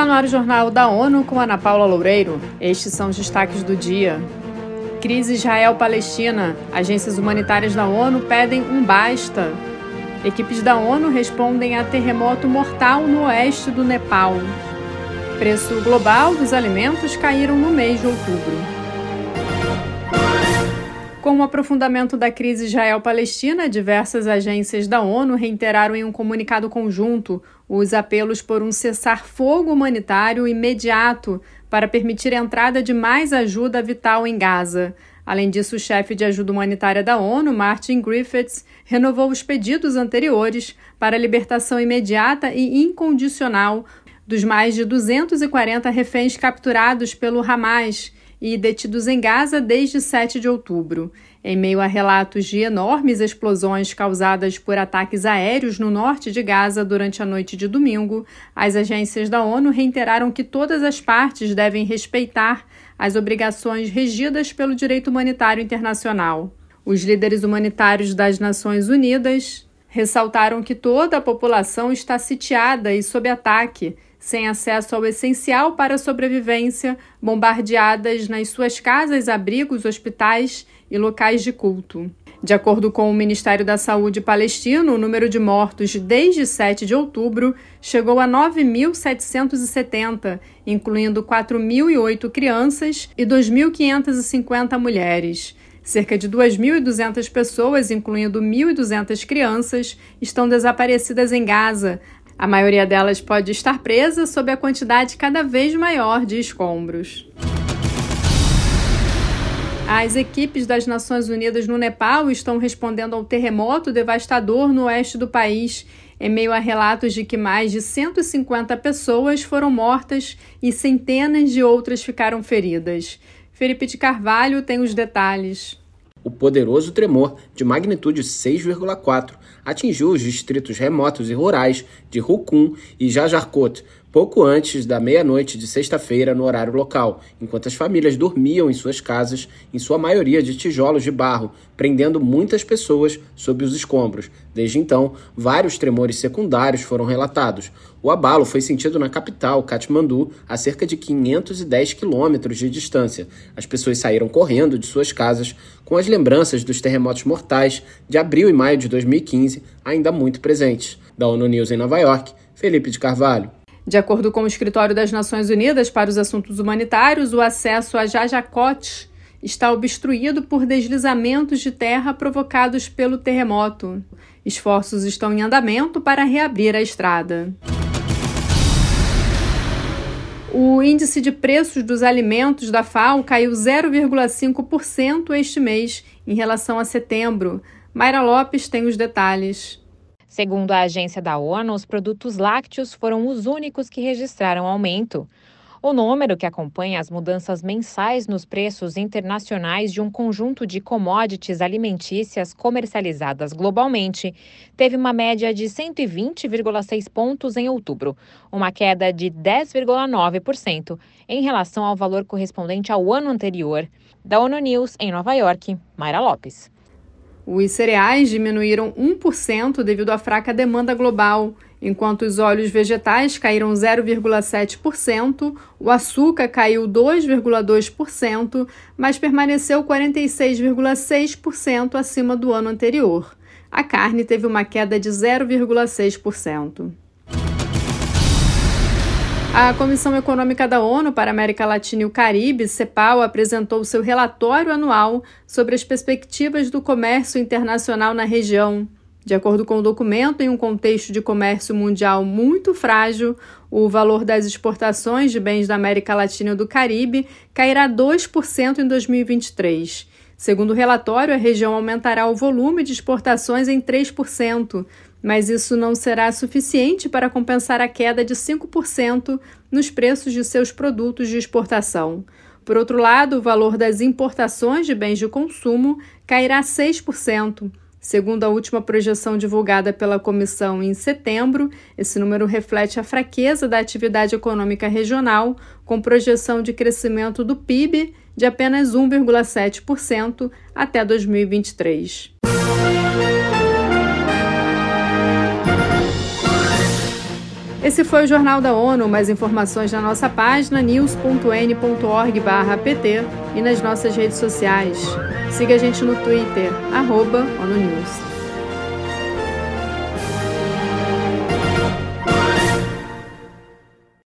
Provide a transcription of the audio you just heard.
Está no ar o Jornal da ONU com Ana Paula Loureiro. Estes são os destaques do dia. Crise Israel-Palestina. Agências humanitárias da ONU pedem um basta. Equipes da ONU respondem a terremoto mortal no oeste do Nepal. Preço global dos alimentos caíram no mês de outubro. Com o aprofundamento da crise Israel-Palestina, diversas agências da ONU reiteraram em um comunicado conjunto os apelos por um cessar-fogo humanitário imediato para permitir a entrada de mais ajuda vital em Gaza. Além disso, o chefe de ajuda humanitária da ONU, Martin Griffiths, renovou os pedidos anteriores para a libertação imediata e incondicional dos mais de 240 reféns capturados pelo Hamas e detidos em Gaza desde 7 de outubro. Em meio a relatos de enormes explosões causadas por ataques aéreos no norte de Gaza durante a noite de domingo, as agências da ONU reiteraram que todas as partes devem respeitar as obrigações regidas pelo direito humanitário internacional. Os líderes humanitários das Nações Unidas ressaltaram que toda a população está sitiada e sob ataque sem acesso ao essencial para a sobrevivência, bombardeadas nas suas casas, abrigos, hospitais e locais de culto. De acordo com o Ministério da Saúde palestino, o número de mortos desde 7 de outubro chegou a 9.770, incluindo 4.008 crianças e 2.550 mulheres. Cerca de 2.200 pessoas, incluindo 1.200 crianças, estão desaparecidas em Gaza, a maioria delas pode estar presa sob a quantidade cada vez maior de escombros. As equipes das Nações Unidas no Nepal estão respondendo ao terremoto devastador no oeste do país, em meio a relatos de que mais de 150 pessoas foram mortas e centenas de outras ficaram feridas. Felipe de Carvalho tem os detalhes. O poderoso tremor, de magnitude 6,4, atingiu os distritos remotos e rurais de Rukun e Jajarkot, pouco antes da meia-noite de sexta-feira no horário local, enquanto as famílias dormiam em suas casas, em sua maioria de tijolos de barro, prendendo muitas pessoas sob os escombros. Desde então, vários tremores secundários foram relatados. O abalo foi sentido na capital, Katmandu, a cerca de 510 quilômetros de distância. As pessoas saíram correndo de suas casas com as lembranças dos terremotos mortais de abril e maio de 2015 ainda muito presentes. Da ONU News em Nova York, Felipe de Carvalho. De acordo com o Escritório das Nações Unidas para os Assuntos Humanitários, o acesso a Jajacote está obstruído por deslizamentos de terra provocados pelo terremoto. Esforços estão em andamento para reabrir a estrada. O índice de preços dos alimentos da FAO caiu 0,5% este mês em relação a setembro. Mayra Lopes tem os detalhes. Segundo a agência da ONU, os produtos lácteos foram os únicos que registraram aumento. O número, que acompanha as mudanças mensais nos preços internacionais de um conjunto de commodities alimentícias comercializadas globalmente, teve uma média de 120,6 pontos em outubro, uma queda de 10,9% em relação ao valor correspondente ao ano anterior. Da ONU News, em Nova York, Mayra Lopes. Os cereais diminuíram 1% devido à fraca demanda global Enquanto os óleos vegetais caíram 0,7%, o açúcar caiu 2,2%, mas permaneceu 46,6% acima do ano anterior. A carne teve uma queda de 0,6%. A Comissão Econômica da ONU para a América Latina e o Caribe, CEPAL, apresentou seu relatório anual sobre as perspectivas do comércio internacional na região. De acordo com o documento, em um contexto de comércio mundial muito frágil, o valor das exportações de bens da América Latina e do Caribe cairá 2% em 2023. Segundo o relatório, a região aumentará o volume de exportações em 3%, mas isso não será suficiente para compensar a queda de 5% nos preços de seus produtos de exportação. Por outro lado, o valor das importações de bens de consumo cairá 6%, Segundo a última projeção divulgada pela comissão em setembro, esse número reflete a fraqueza da atividade econômica regional, com projeção de crescimento do PIB de apenas 1,7% até 2023. Esse foi o Jornal da ONU. Mais informações na nossa página news.n.org/pt e nas nossas redes sociais. Siga a gente no Twitter, arroba ONU News.